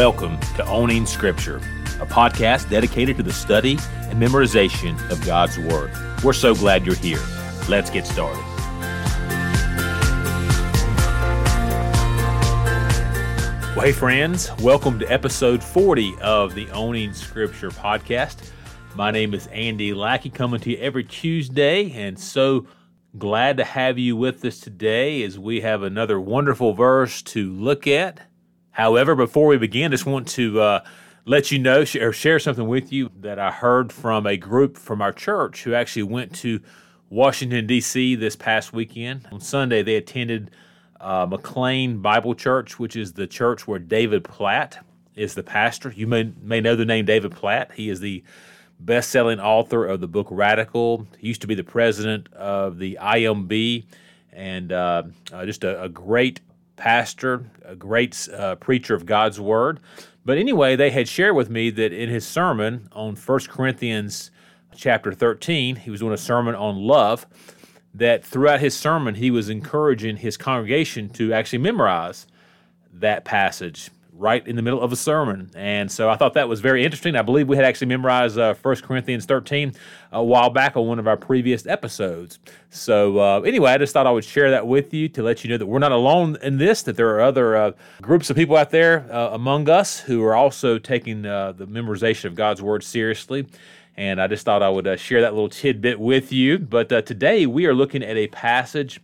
Welcome to Owning Scripture, a podcast dedicated to the study and memorization of God's Word. We're so glad you're here. Let's get started. Well, hey, friends, welcome to episode 40 of the Owning Scripture podcast. My name is Andy Lackey, coming to you every Tuesday, and so glad to have you with us today as we have another wonderful verse to look at. However, before we begin, just want to uh, let you know or share something with you that I heard from a group from our church who actually went to Washington, D.C. this past weekend. On Sunday, they attended uh, McLean Bible Church, which is the church where David Platt is the pastor. You may, may know the name David Platt. He is the best selling author of the book Radical. He used to be the president of the IMB and uh, uh, just a, a, great pastor, a great uh, preacher of God's word. But anyway, they had shared with me that in his sermon on 1 Corinthians chapter 13, he was doing a sermon on love, that throughout his sermon, he was encouraging his congregation to actually memorize that passage right in the middle of a sermon. And so I thought that was very interesting. I believe we had actually memorized uh, 1 Corinthians 13 a while back on one of our previous episodes. So uh, anyway, I just thought I would share that with you to let you know that we're not alone in this, that there are other uh, groups of people out there uh, among us who are also taking uh, the memorization of God's Word seriously. And I just thought I would uh, share that little tidbit with you. But today we are looking at a passage.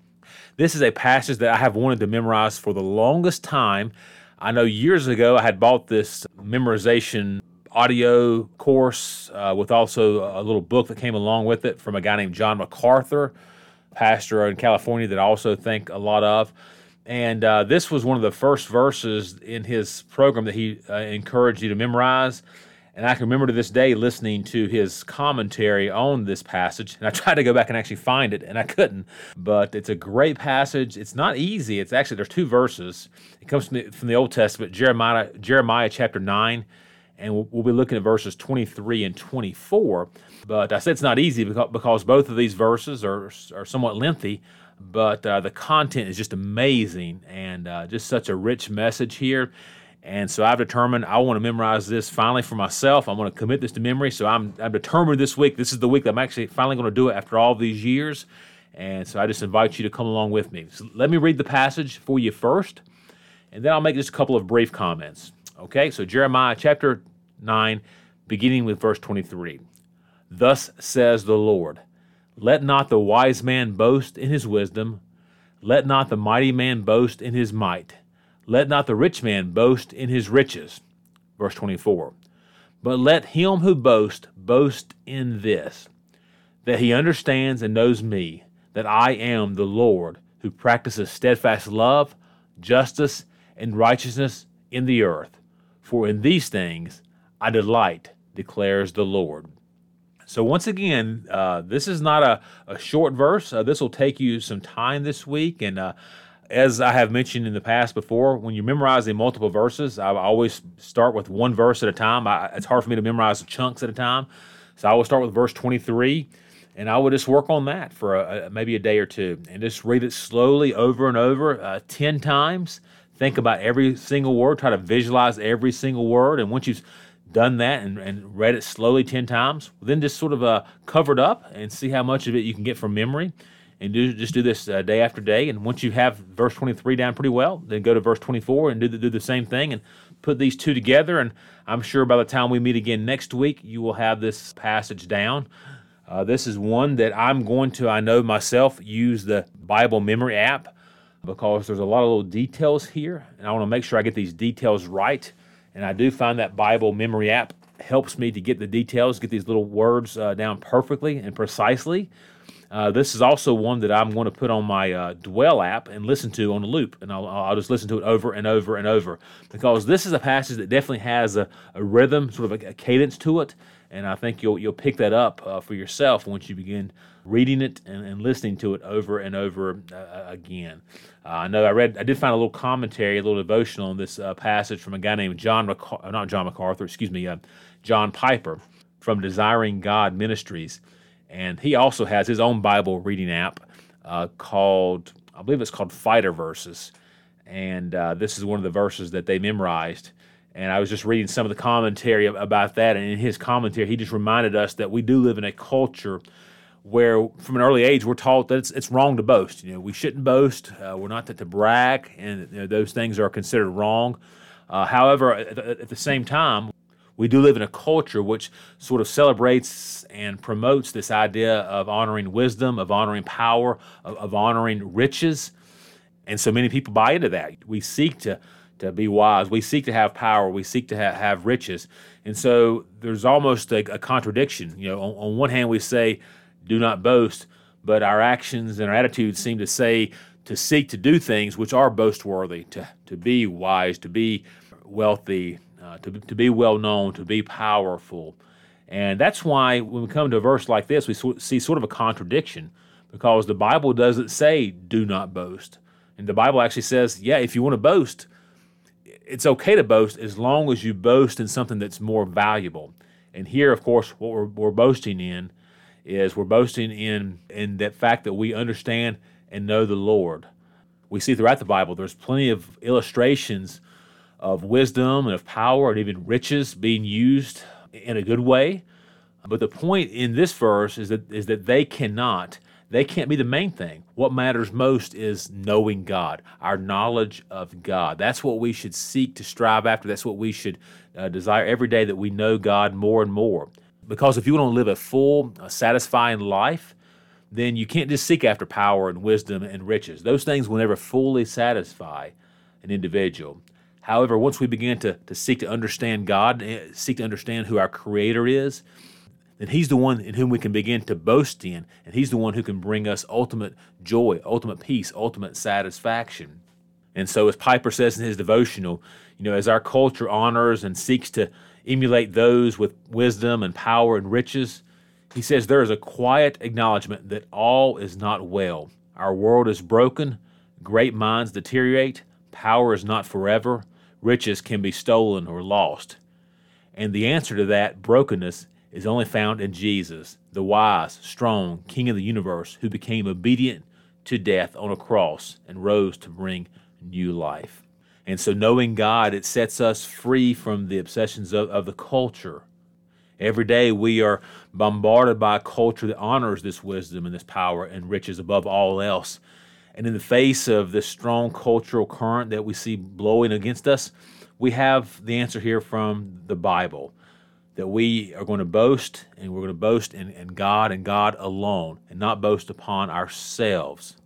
This is a passage that I have wanted to memorize for the longest time. I know years ago I had bought this memorization audio course uh, with also a little book that came along with it from a guy named John MacArthur, pastor in California that I also think a lot of. And uh, this was one of the first verses in his program that he uh, encouraged you to memorize. And I can remember to this day listening to his commentary on this passage. And I tried to go back and actually find it, and I couldn't. But it's a great passage. It's not easy. It's actually, there's two verses. It comes from the, from the Old Testament, Jeremiah, Jeremiah chapter 9. And we'll, we'll be looking at verses 23 and 24. But I said it's not easy because, because both of these verses are, are somewhat lengthy. But uh, the content is just amazing and uh, just such a rich message here. And so I've determined I want to memorize this finally for myself. I'm going to commit this to memory. So I'm, I'm determined this week. This is the week that I'm actually finally going to do it after all these years. And so I just invite you to come along with me. So let me read the passage for you first, and then I'll make just a couple of brief comments. Okay, so Jeremiah chapter 9, beginning with verse 23. Thus says the Lord Let not the wise man boast in his wisdom, let not the mighty man boast in his might let not the rich man boast in his riches. Verse 24. But let him who boasts boast in this, that he understands and knows me, that I am the Lord who practices steadfast love, justice, and righteousness in the earth. For in these things I delight, declares the Lord. So, once again, uh, this is not a, a short verse. Uh, this will take you some time this week, and uh, as I have mentioned in the past before, when you're memorizing multiple verses, I always start with one verse at a time. I, it's hard for me to memorize chunks at a time. So I will start with verse 23, and I will just work on that for a, a, maybe a day or two and just read it slowly over and over uh, 10 times. Think about every single word, try to visualize every single word. And once you've done that and, and read it slowly 10 times, then just sort of uh, cover it up and see how much of it you can get from memory and do just do this uh, day after day. And once you have verse 23 down pretty well, then go to verse 24 and do the, do the same thing and put these two together. And I'm sure by the time we meet again next week, you will have this passage down. Uh, this is one that I'm going to, I know myself, use the Bible memory app because there's a lot of little details here, and I want to make sure I get these details right. And I do find that Bible memory app helps me to get the details, get these little words uh, down perfectly and precisely. Uh, this is also one that I'm going to put on my uh, Dwell app and listen to on a loop, and I'll, I'll, just listen to it over and over and over because this is a passage that definitely has a, a rhythm, sort of a, a, cadence to it, and I think you'll you'll pick that up uh, for yourself once you begin reading it and, and listening to it over and over uh, again. Uh, I know I read, I did find a little commentary, a little devotional on this passage from a guy named John, not John MacArthur, excuse me, John Piper from Desiring God Ministries and he also has his own Bible reading app uh, called, I believe it's called Fighter Verses, and uh, this is one of the verses that they memorized. And I was just reading some of the commentary about that. And in his commentary, he just reminded us that we do live in a culture where, from an early age, we're taught that it's, it's wrong to boast. You know, we shouldn't boast. Uh, we're not to, brag, and you know, those things are considered wrong. Uh, however, at, at the same time, we do live in a culture which sort of celebrates and promotes this idea of honoring wisdom, of honoring power, of, of honoring riches. And so many people buy into that. We seek to, to be wise, we seek to have power, we seek to ha- have riches. And so there's almost a, a contradiction. You know, on, on one hand, we say, do not boast, but our actions and our attitudes seem to say to seek to do things which are boastworthy, to, to be wise, to be wealthy, uh, to, to be well known, to be powerful. And that's why when we come to a verse like this, we see sort of a contradiction because the Bible doesn't say, do not boast. And the Bible actually says, yeah, if you want to boast, it's okay to boast as long as you boast in something that's more valuable. And here, of course, what we're, we're boasting in is we're boasting in, in that fact that we understand and know the Lord. We see throughout the Bible, there's plenty of illustrations of wisdom and of power and even riches being used in a good way. But the point in this verse is that is that they cannot they can't be the main thing. What matters most is knowing God, our knowledge of God. That's what we should seek to strive after. That's what we should uh, desire every day that we know God more and more. Because if you want to live a full, uh, satisfying life, then you can't just seek after power and wisdom and riches. Those things will never fully satisfy an individual. However, once we begin to, to seek to understand God, eh, seek to understand who our Creator is, then He's the one in whom we can begin to boast in, and He's the one who can bring us ultimate joy, ultimate peace, ultimate satisfaction. And so, as Piper says in his devotional, you know, as our culture honors and seeks to emulate those with wisdom and power and riches, he says there is a quiet acknowledgement that all is not well. Our world is broken, great minds deteriorate, power is not forever, riches can be stolen or lost. And the answer to that brokenness is only found in Jesus, the wise, strong King of the universe who became obedient to death on a cross and rose to bring new life. And so, knowing God, it sets us free from the obsessions of, of the culture. Every day, we are bombarded by a culture that honors this wisdom and this power and riches above all else. And in the face of this strong cultural current that we see blowing against us, we have the answer here from the Bible that we are going to boast and we're going to boast in, in God and God alone and not boast upon ourselves.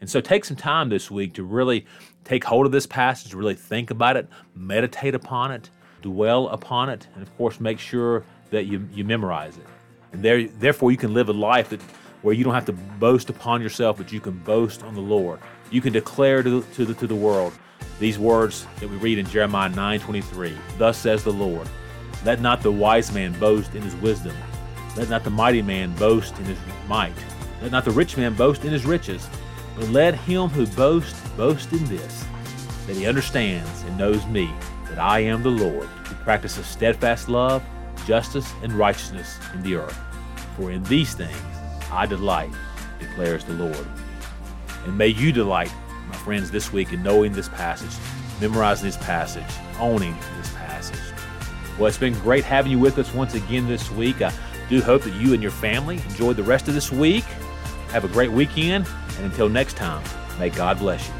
And so take some time this week to really take hold of this passage, really think about it, meditate upon it, dwell upon it, and of course make sure that you, you memorize it. And there, therefore you can live a life that where you don't have to boast upon yourself, but you can boast on the Lord. You can declare to, to, the, to the world these words that we read in Jeremiah 9:23. Thus says the Lord, Let not the wise man boast in his wisdom. Let not the mighty man boast in his might. Let not the rich man boast in his riches. But let him who boasts boast in this, that he understands and knows me, that I am the Lord, who practices steadfast love, justice, and righteousness in the earth. For in these things I delight, declares the Lord. And may you delight, my friends, this week in knowing this passage, memorizing this passage, owning this passage. Well, it's been great having you with us once again this week. I do hope that you and your family enjoy the rest of this week. Have a great weekend, and until next time, may God bless you.